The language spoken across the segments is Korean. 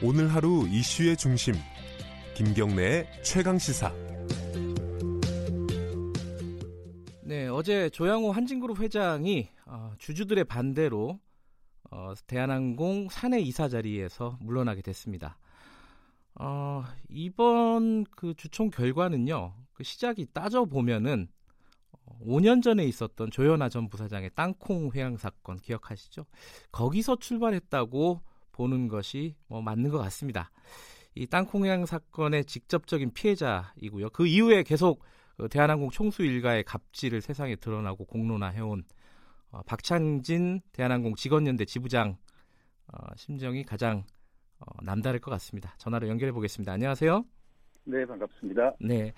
오늘 하루 이슈의 중심 김경래의 최강 시사. 네, 어제 조양호 한진그룹 회장이 어, 주주들의 반대로 어, 대한항공 사내 이사 자리에서 물러나게 됐습니다. 어, 이번 그 주총 결과는요, 그 시작이 따져 보면은 5년 전에 있었던 조현아 전 부사장의 땅콩 회항 사건 기억하시죠? 거기서 출발했다고 보는 것이 뭐 맞는 것 같습니다. 이 땅콩 회항 사건의 직접적인 피해자이고요. 그 이후에 계속 그 대한항공 총수 일가의 갑질을 세상에 드러나고 공론화해온 어, 박창진 대한항공 직원연대 지부장 어, 심정이 가장 어, 남다를 것 같습니다. 전화로 연결해 보겠습니다. 안녕하세요. 네, 반갑습니다. 네.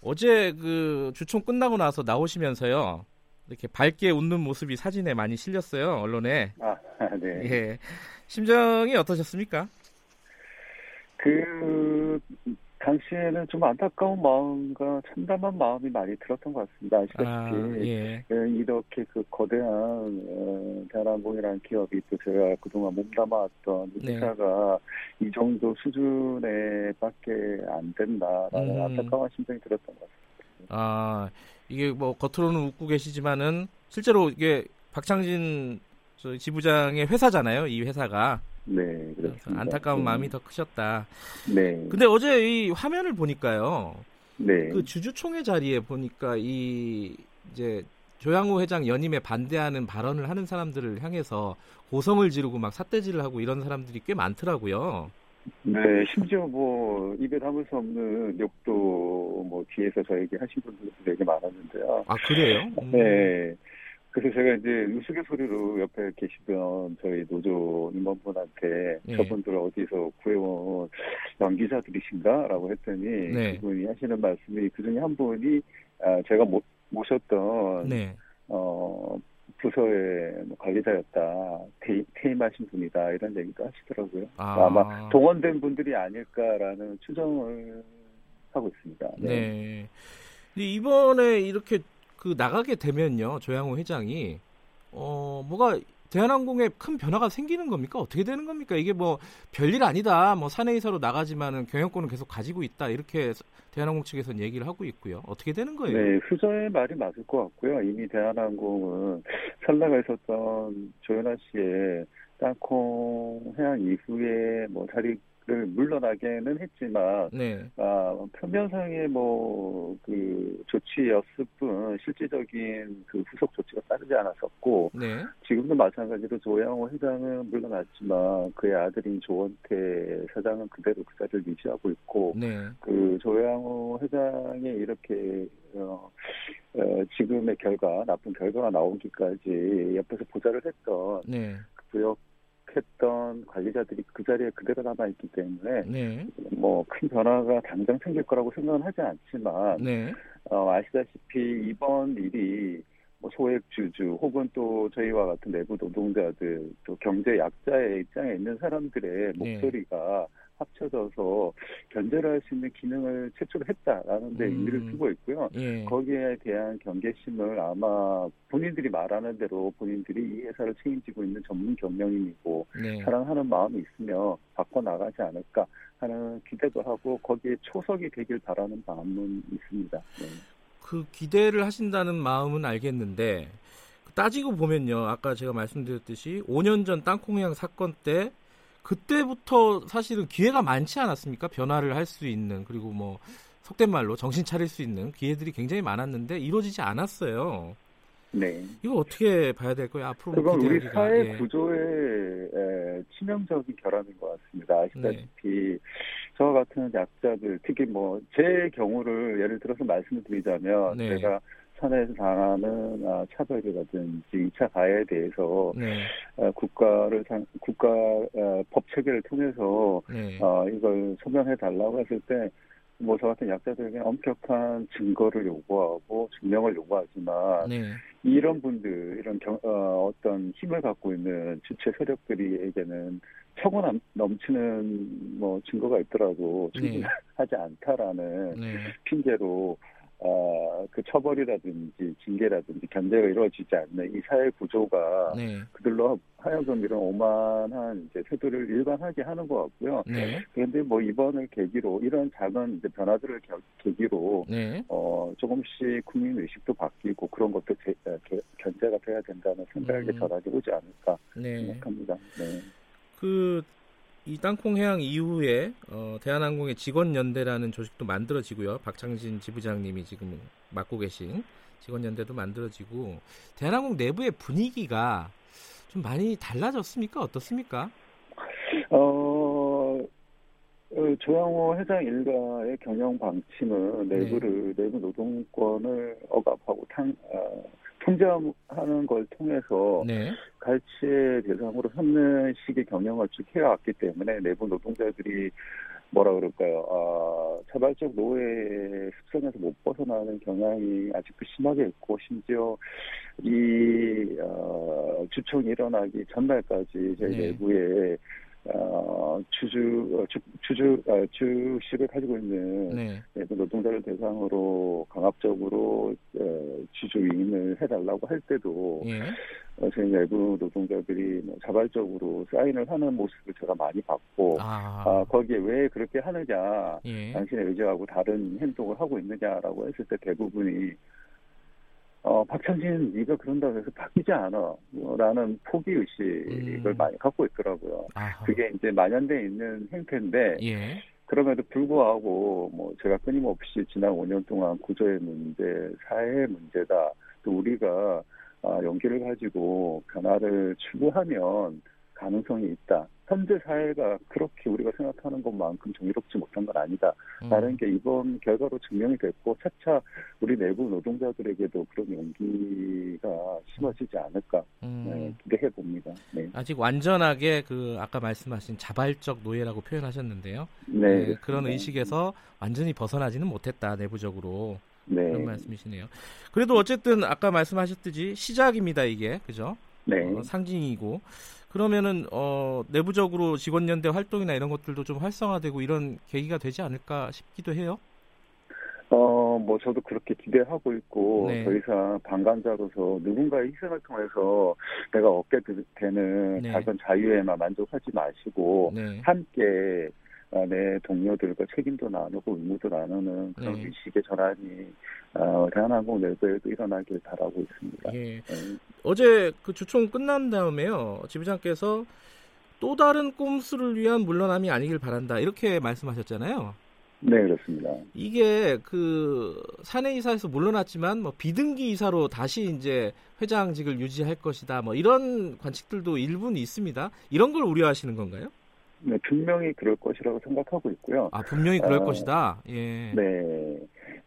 어제 그 주총 끝나고 나서 나오시면서요. 이렇게 밝게 웃는 모습이 사진에 많이 실렸어요. 언론에. 아, 네. 예. 심정이 어떠셨습니까? 그 당시에는 좀 안타까운 마음과 참담한 마음이 많이 들었던 것 같습니다. 아시다시피 아, 예. 예, 이렇게 그 거대한 어, 대한항공이라는 기업이 또 제가 그동안 몸담아왔던 이 네. 회사가 이 정도 수준에밖에 안 된다라는 음. 안타까운 심정이 들었던 것 같습니다. 아, 이게 뭐 겉으로는 웃고 계시지만은 실제로 이게 박창진 저 지부장의 회사잖아요. 이 회사가. 네, 그렇습니다. 안타까운 네. 마음이 더 크셨다. 네, 근데 어제 이 화면을 보니까요. 네, 그 주주총회 자리에 보니까 이 이제 조양호 회장 연임에 반대하는 발언을 하는 사람들을 향해서 고성을 지르고 막 삿대질을 하고 이런 사람들이 꽤 많더라고요. 네, 심지어 뭐 입에 담을 수 없는 욕도 뭐 뒤에서 저에게 하신 분들도 되게 많았는데요. 아 그래요? 음. 네. 그래서 제가 이제 우스갯소리로 옆에 계시던 저희 노조 임원분한테 네. 저분들 어디서 구해온 연기자들이신가라고 했더니 네. 그분이 하시는 말씀이 그 중에 한 분이 아, 제가 모, 모셨던 네. 어, 부서의 뭐 관리자였다, 퇴, 퇴임하신 분이다, 이런 얘기도 하시더라고요. 아. 아마 동원된 분들이 아닐까라는 추정을 하고 있습니다. 네. 근데 이번에 이렇게 그 나가게 되면요, 조양호 회장이 어 뭐가 대한항공에 큰 변화가 생기는 겁니까? 어떻게 되는 겁니까? 이게 뭐 별일 아니다. 뭐 사내이사로 나가지만은 경영권은 계속 가지고 있다. 이렇게 대한항공 측에서는 얘기를 하고 있고요. 어떻게 되는 거예요? 네, 수저의 말이 맞을 것 같고요. 이미 대한항공은 찰나가 있었던 조현아 씨의 땅콩 해양 이후에 뭐 자리 를 물러나게는 했지만 네. 아, 표면상의 뭐 그 조치였을 뿐 실질적인 그 후속 조치가 따르지 않았었고 네. 지금도 마찬가지로 조양호 회장은 물러났지만 그의 아들인 조원태 사장은 그대로 그 자리를 유지하고 있고 네. 그 조양호 회장이 이렇게 어, 어, 지금의 결과 나쁜 결과가 나오기까지 옆에서 보좌를 했던 네. 구역 했던 관리자들이 그 자리에 그대로 남아 있기 때문에 네. 뭐큰 변화가 당장 생길 거라고 생각은 하지 않지만 네. 어, 아시다시피 이번 일이 뭐 소액 주주 혹은 또 저희와 같은 내부 노동자들 또 경제 약자의 입장에 있는 사람들의 네. 목소리가 합쳐져서 견제를 할 수 있는 기능을 최초했다라는 데 음. 의미를 두고 있고요. 예. 거기에 대한 경계심을 아마 본인들이 말하는 대로 본인들이 이 회사를 책임지고 있는 전문 경영인이고 네. 사랑하는 마음이 있으며 바꿔 나가지 않을까 하는 기대도 하고 거기에 초석이 되길 바라는 마음은 있습니다. 네. 그 기대를 하신다는 마음은 알겠는데 따지고 보면요. 아까 제가 말씀드렸듯이 5년 전 땅콩향 사건 때 그때부터 사실은 기회가 많지 않았습니까? 변화를 할 수 있는 그리고 뭐 속된 말로 정신 차릴 수 있는 기회들이 굉장히 많았는데 이루어지지 않았어요. 네. 이거 어떻게 봐야 될 거예요? 앞으로 그건 우리. 사회 예. 구조의 에, 치명적인 결함인 것 같습니다. 아시다시피 네. 저 같은 약자들, 특히 뭐 제 경우를 예를 들어서 말씀을 드리자면 네. 제가 사내에서 당하는 아, 차별이라든지 2차 가해에 대해서 네. 어, 국가를 상- 국가 어, 법 체계를 통해서 네. 어, 이걸 소명해 달라고 했을 때 뭐 저 같은 약자들에게 엄격한 증거를 요구하고 증명을 요구하지만 네. 이런 분들 이런 경, 어, 어떤 힘을 갖고 있는 주체 세력들이에게는 처고 남- 넘치는 뭐 증거가 있더라도 네. 충분하지 않다라는 네. 핑계로 어, 그 처벌이라든지 징계라든지 견제가 이루어지지 않는 이 사회 구조가 네. 그들로 하여금 이런 오만한 이제 태도를 일반하게 하는 것 같고요. 네. 그런데 뭐 이번을 계기로 이런 작은 이제 변화들을 겨- 계기로 네. 어 조금씩 국민 의식도 바뀌고 그런 것도 제, 어, 개- 견제가 돼야 된다는 생각이 음. 전환이 오지 않을까 네. 생각합니다. 네. 그 이 땅콩 해양 이후에 어, 대한항공의 직원연대라는 조직도 만들어지고요. 박창진 지부장님이 지금 맡고 계신 직원연대도 만들어지고 대한항공 내부의 분위기가 좀 많이 달라졌습니까? 어떻습니까? 어, 어, 조양호 회장 일가의 경영 방침은 네. 내부를 내부 노동권을 억압하고 탕, 어, 통제하는 걸 통해서 네. 갈치의 대상으로 삼는 식의 경영을 쭉 해왔기 때문에 내부 노동자들이 뭐라 그럴까요? 아, 자발적 노예 습성에서 못 벗어나는 경향이 아직도 심하게 있고 심지어 이 어, 주총이 일어나기 전날까지 저희 네. 내부에 어, 주주 어, 주, 주주 어, 주식을 가지고 있는 네. 내부 노동자를 대상으로 강압적으로 어, 주주 위임을 해달라고 할 때도 예. 어, 저희 내부 노동자들이 뭐 자발적으로 사인을 하는 모습을 제가 많이 봤고 아. 아, 거기에 왜 그렇게 하느냐 예. 당신의 의지하고 다른 행동을 하고 있느냐라고 했을 때 대부분이 어, 박창진 네가 그런다고 해서 바뀌지 않아 라는 포기 의식을 음. 많이 갖고 있더라고요. 아하. 그게 이제 만연돼 있는 행태인데 예. 그럼에도 불구하고 뭐 제가 끊임없이 지난 5년 동안 구조의 문제, 사회의 문제다. 또 우리가 아, 용기를 가지고 변화를 추구하면 가능성이 있다. 현재 사회가 그렇게 우리가 생각하는 것만큼 정의롭지 못한 건 아니다. 음. 라는 게 이번 결과로 증명이 됐고 차차 우리 내부 노동자들에게도 그런 용기가 심어지지 않을까 음. 네, 기대해 봅니다. 네. 아직 완전하게 그 아까 말씀하신 자발적 노예라고 표현하셨는데요. 네. 네, 그런. 의식에서 완전히 벗어나지는 못했다 내부적으로 네. 그런 말씀이시네요. 그래도 어쨌든 아까 말씀하셨듯이 시작입니다 이게 그죠? 네. 어, 상징이고 그러면은 어, 내부적으로 직원연대 활동이나 이런 것들도 좀 활성화되고 이런 계기가 되지 않을까 싶기도 해요. 어, 뭐, 저도 그렇게 기대하고 있고, 네. 더 이상 방관자로서 누군가의 희생을 통해서 내가 얻게 되- 되는 네. 작은 자유에만 만족하지 마시고, 네. 함께 어, 내 동료들과 책임도 나누고 의무도 나누는 그런 네. 의식의 전환이, 어, 대한항공 내부에도 일어나길 바라고 있습니다. 예. 네. 어제 그 주총 끝난 다음에요 지부장께서 또 다른 꼼수를 위한 물러남이 아니길 바란다 이렇게 말씀하셨잖아요. 네, 그렇습니다. 이게 그 사내 이사에서 물러났지만 뭐 비등기 이사로 다시 이제 회장직을 유지할 것이다. 뭐 이런 관측들도 일부는 있습니다. 이런 걸 우려하시는 건가요? 네, 분명히 그럴 것이라고 생각하고 있고요. 아 분명히 그럴 어, 것이다. 예. 네,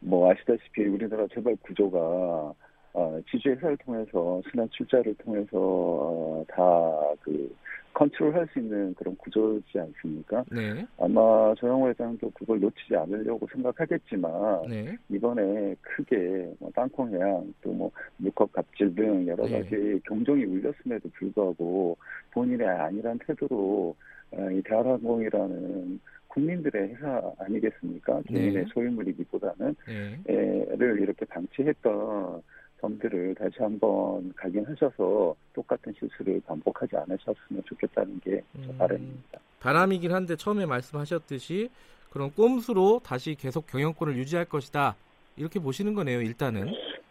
뭐 아시다시피 우리나라 재벌 구조가 어, 지주 회사를 통해서 순환 출자를 통해서 어, 다그 컨트롤할 수 있는 그런 구조지 않습니까? 네. 아마 조영호 회장도 그걸 놓치지 않으려고 생각하겠지만 네. 이번에 크게 뭐 땅콩해양 또뭐 물컵 갑질 등 여러 네. 가지 경종이 울렸음에도 불구하고 본인의 안일한 태도로 어, 이 대한항공이라는 국민들의 회사 아니겠습니까? 네. 개인의 소유물이기보다는 네. 를 이렇게 방치했던 점들을 다시 한번 각인하셔서 똑같은 실수를 반복하지 않으셨으면 좋겠다는 게제 음. 바람입니다. 바람이긴 한데 처음에 말씀하셨듯이 그런 꼼수로 다시 계속 경영권을 유지할 것이다. 이렇게 보시는 거네요. 일단은.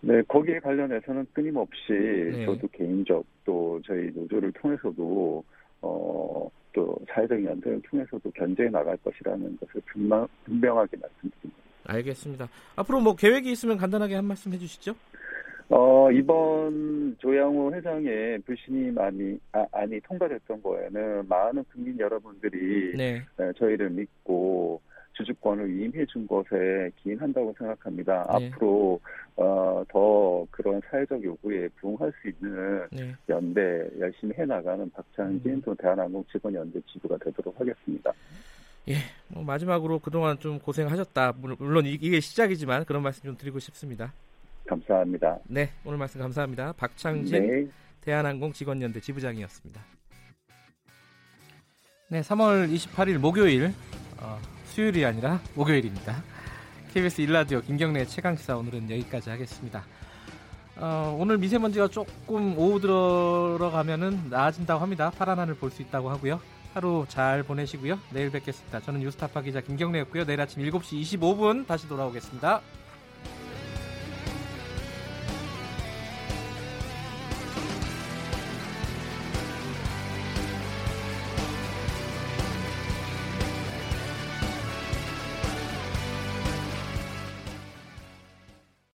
네, 거기에 관련해서는 끊임없이 네. 저도 개인적 또 저희 노조를 통해서도 어, 또 사회적 연대를 통해서도 견제해 나갈 것이라는 것을 분명, 분명하게 말씀드립니다. 알겠습니다. 앞으로 뭐 계획이 있으면 간단하게 한 말씀 해주시죠. 어, 이번 조양호 회장의 불신임안이, 아, 안이 통과됐던 거에는 많은 국민 여러분들이 네. 네, 저희를 믿고 주주권을 위임해 준 것에 기인한다고 생각합니다. 네. 앞으로 어, 더 그런 사회적 요구에 부응할 수 있는 네. 연대 열심히 해나가는 박창진 음. 또 대한항공 직원 연대 지부가 되도록 하겠습니다. 뭐 마지막으로 그동안 좀 고생하셨다. 물- 물론 이- 이게 시작이지만 그런 말씀 좀 드리고 싶습니다. 감사합니다. 네. 오늘 말씀 감사합니다. 박창진 네. 대한항공 직원연대 지부장이었습니다. 네, 3월 28일 목요일 어, 수요일이 아니라 목요일입니다. KBS 일라디오 김경래 최강 시사 오늘은 여기까지 하겠습니다. 어, 오늘 미세먼지가 조금 오후 들어가면은 나아진다고 합니다. 파란 하늘 볼 수 있다고 하고요. 하루 잘 보내시고요. 내일 뵙겠습니다. 저는 뉴스타파 기자 김경래였고요. 내일 아침 7시 25분 다시 돌아오겠습니다.